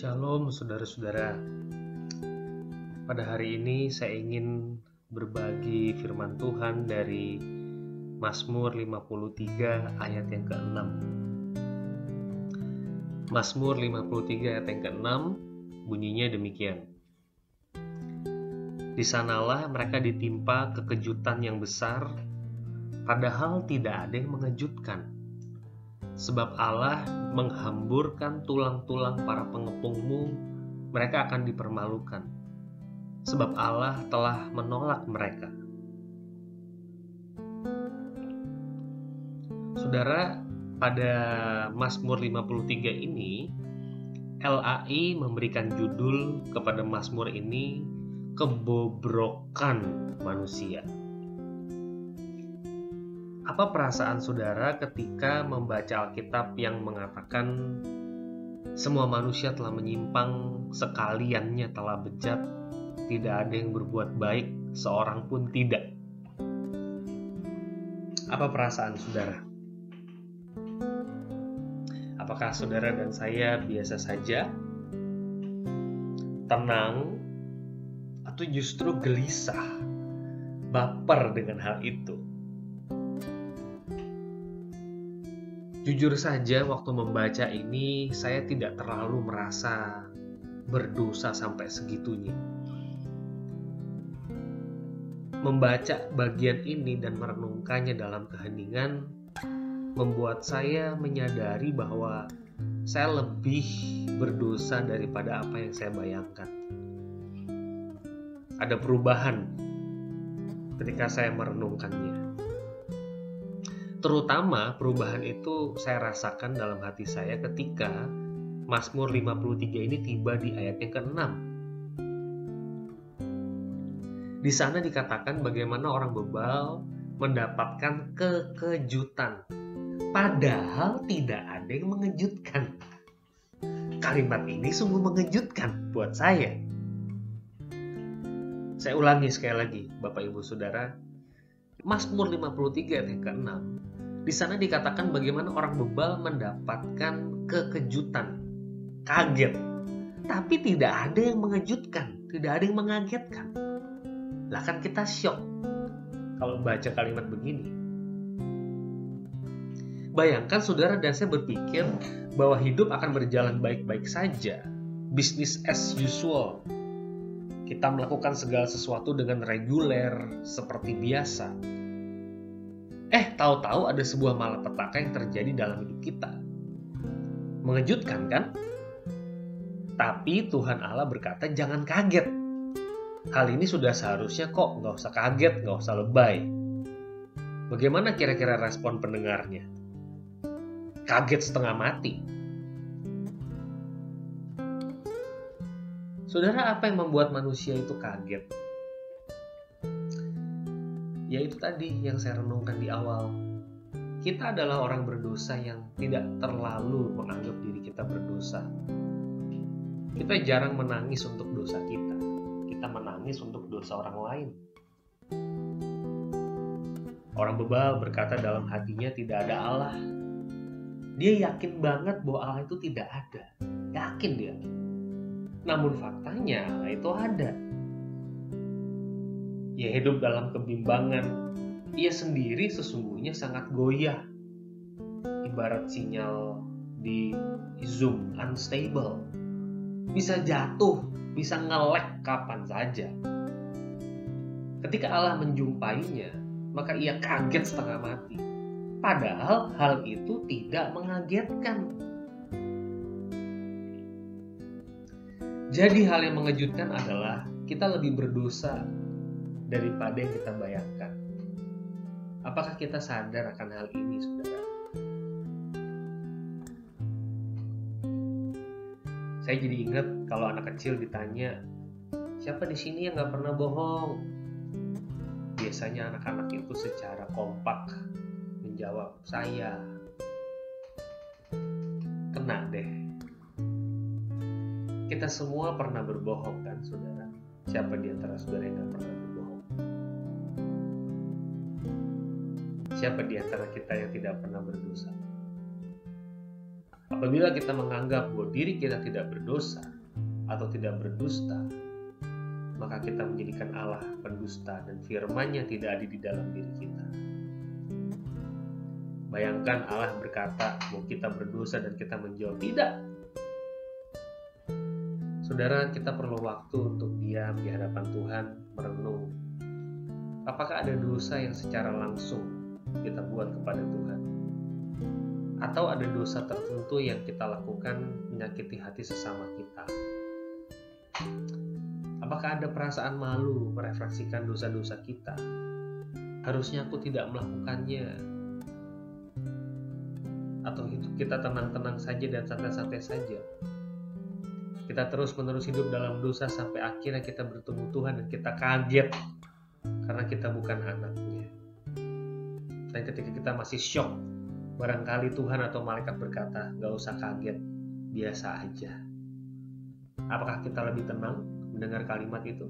Shalom saudara-saudara. Pada hari ini saya ingin berbagi firman Tuhan dari Mazmur 53 ayat yang ke-6. Mazmur 53 ayat yang ke-6 bunyinya demikian. Di sanalah mereka ditimpa kekejutan yang besar, padahal tidak ada yang mengejutkan sebab Allah menghamburkan tulang-tulang para pengepungmu, mereka akan dipermalukan. Sebab Allah telah menolak mereka. Saudara, pada Mazmur 53 ini, LAI memberikan judul kepada Mazmur ini kebobrokan manusia. Apa perasaan saudara ketika membaca Alkitab yang mengatakan semua manusia telah menyimpang, sekaliannya telah bejat, tidak ada yang berbuat baik, seorang pun tidak. Apa perasaan saudara? Apakah saudara dan saya biasa saja? Tenang? Atau justru gelisah? Baper dengan hal itu? Jujur saja, waktu membaca ini, saya tidak terlalu merasa berdosa sampai segitunya. Membaca bagian ini dan merenungkannya dalam keheningan membuat saya menyadari bahwa saya lebih berdosa daripada apa yang saya bayangkan. Ada perubahan ketika saya merenungkannya. Terutama perubahan itu saya rasakan dalam hati saya ketika Mazmur 53 ini tiba di ayat yang ke-6. Di sana dikatakan bagaimana orang bebal mendapatkan kekejutan. Padahal tidak ada yang mengejutkan. Kalimat ini sungguh mengejutkan buat saya. Saya ulangi sekali lagi, Bapak Ibu Saudara. Mazmur 53 ayat yang ke-6 di sana dikatakan bagaimana orang bebal mendapatkan kekejutan, kaget. Tapi tidak ada yang mengejutkan, tidak ada yang mengagetkan. Lah kan kita shock kalau baca kalimat begini. Bayangkan saudara dan saya berpikir bahwa hidup akan berjalan baik-baik saja. Business as usual. Kita melakukan segala sesuatu dengan reguler seperti biasa Eh, tahu-tahu ada sebuah malapetaka yang terjadi dalam hidup kita. Mengejutkan kan? Tapi Tuhan Allah berkata jangan kaget. Hal ini sudah seharusnya kok, nggak usah kaget, nggak usah lebay. Bagaimana kira-kira respon pendengarnya? Kaget setengah mati. Saudara, apa yang membuat manusia itu kaget? yaitu tadi yang saya renungkan di awal. Kita adalah orang berdosa yang tidak terlalu menganggap diri kita berdosa. Kita jarang menangis untuk dosa kita. Kita menangis untuk dosa orang lain. Orang bebal berkata dalam hatinya tidak ada Allah. Dia yakin banget bahwa Allah itu tidak ada. Yakin dia. Namun faktanya itu ada ia hidup dalam kebimbangan. Ia sendiri sesungguhnya sangat goyah. Ibarat sinyal di Zoom unstable. Bisa jatuh, bisa ngelek kapan saja. Ketika Allah menjumpainya, maka ia kaget setengah mati. Padahal hal itu tidak mengagetkan. Jadi hal yang mengejutkan adalah kita lebih berdosa daripada yang kita bayangkan. Apakah kita sadar akan hal ini, saudara? Saya jadi ingat kalau anak kecil ditanya, siapa di sini yang nggak pernah bohong? Biasanya anak-anak itu secara kompak menjawab, saya. Kena deh. Kita semua pernah berbohong kan, saudara? Siapa di antara saudara yang nggak pernah berbohong? Siapa di antara kita yang tidak pernah berdosa? Apabila kita menganggap bahwa diri kita tidak berdosa atau tidak berdusta, maka kita menjadikan Allah pendusta dan firman-Nya tidak ada di dalam diri kita. Bayangkan Allah berkata bahwa kita berdosa dan kita menjawab tidak. Saudara, kita perlu waktu untuk diam di hadapan Tuhan, merenung. Apakah ada dosa yang secara langsung kita buat kepada Tuhan? atau ada dosa tertentu yang kita lakukan menyakiti hati sesama kita. Apakah ada perasaan malu merefleksikan dosa-dosa kita? Harusnya aku tidak melakukannya. Atau hidup kita tenang-tenang saja dan santai-santai saja. Kita terus-menerus hidup dalam dosa sampai akhirnya kita bertemu Tuhan dan kita kaget karena kita bukan anaknya. Dan ketika kita masih shock Barangkali Tuhan atau malaikat berkata, gak usah kaget, biasa aja. Apakah kita lebih tenang mendengar kalimat itu?